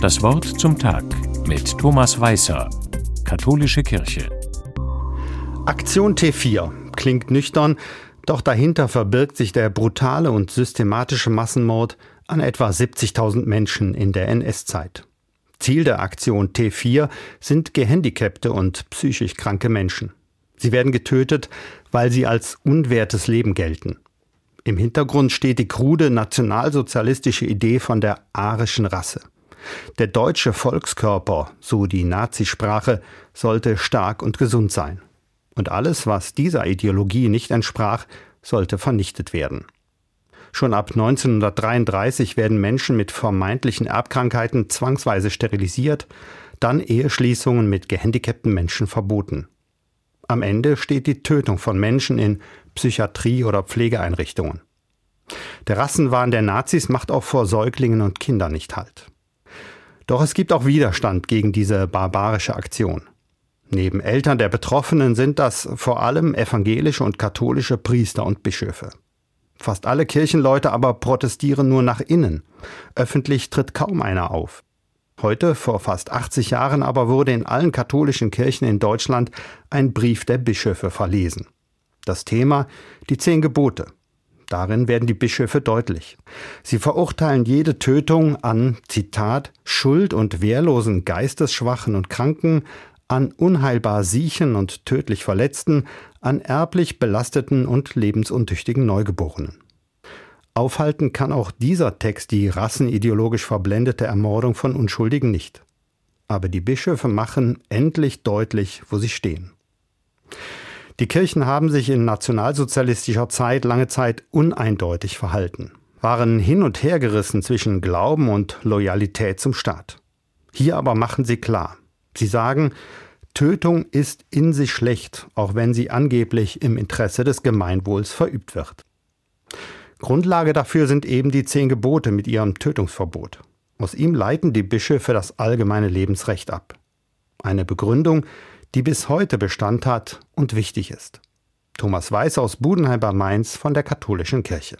Das Wort zum Tag mit Thomas Weißer, Katholische Kirche. Aktion T4 klingt nüchtern, doch dahinter verbirgt sich der brutale und systematische Massenmord an etwa 70.000 Menschen in der NS-Zeit. Ziel der Aktion T4 sind gehandicapte und psychisch kranke Menschen. Sie werden getötet, weil sie als unwertes Leben gelten. Im Hintergrund steht die krude nationalsozialistische Idee von der arischen Rasse. Der deutsche Volkskörper, so die Nazisprache, sollte stark und gesund sein. Und alles, was dieser Ideologie nicht entsprach, sollte vernichtet werden. Schon ab 1933 werden Menschen mit vermeintlichen Erbkrankheiten zwangsweise sterilisiert, dann Eheschließungen mit gehandicapten Menschen verboten. Am Ende steht die Tötung von Menschen in Psychiatrie oder Pflegeeinrichtungen. Der Rassenwahn der Nazis macht auch vor Säuglingen und Kindern nicht Halt. Doch es gibt auch Widerstand gegen diese barbarische Aktion. Neben Eltern der Betroffenen sind das vor allem evangelische und katholische Priester und Bischöfe. Fast alle Kirchenleute aber protestieren nur nach innen. Öffentlich tritt kaum einer auf. Heute, vor fast 80 Jahren aber, wurde in allen katholischen Kirchen in Deutschland ein Brief der Bischöfe verlesen. Das Thema die zehn Gebote. Darin werden die Bischöfe deutlich. Sie verurteilen jede Tötung an, Zitat, Schuld und wehrlosen Geistesschwachen und Kranken, an unheilbar Siechen und tödlich Verletzten, an erblich belasteten und lebensuntüchtigen Neugeborenen. Aufhalten kann auch dieser Text die rassenideologisch verblendete Ermordung von Unschuldigen nicht. Aber die Bischöfe machen endlich deutlich, wo sie stehen. Die Kirchen haben sich in nationalsozialistischer Zeit lange Zeit uneindeutig verhalten, waren hin und her gerissen zwischen Glauben und Loyalität zum Staat. Hier aber machen sie klar. Sie sagen, Tötung ist in sich schlecht, auch wenn sie angeblich im Interesse des Gemeinwohls verübt wird. Grundlage dafür sind eben die zehn Gebote mit ihrem Tötungsverbot. Aus ihm leiten die Bischöfe das allgemeine Lebensrecht ab. Eine Begründung, die bis heute Bestand hat und wichtig ist. Thomas Weiß aus Budenheim bei Mainz von der Katholischen Kirche.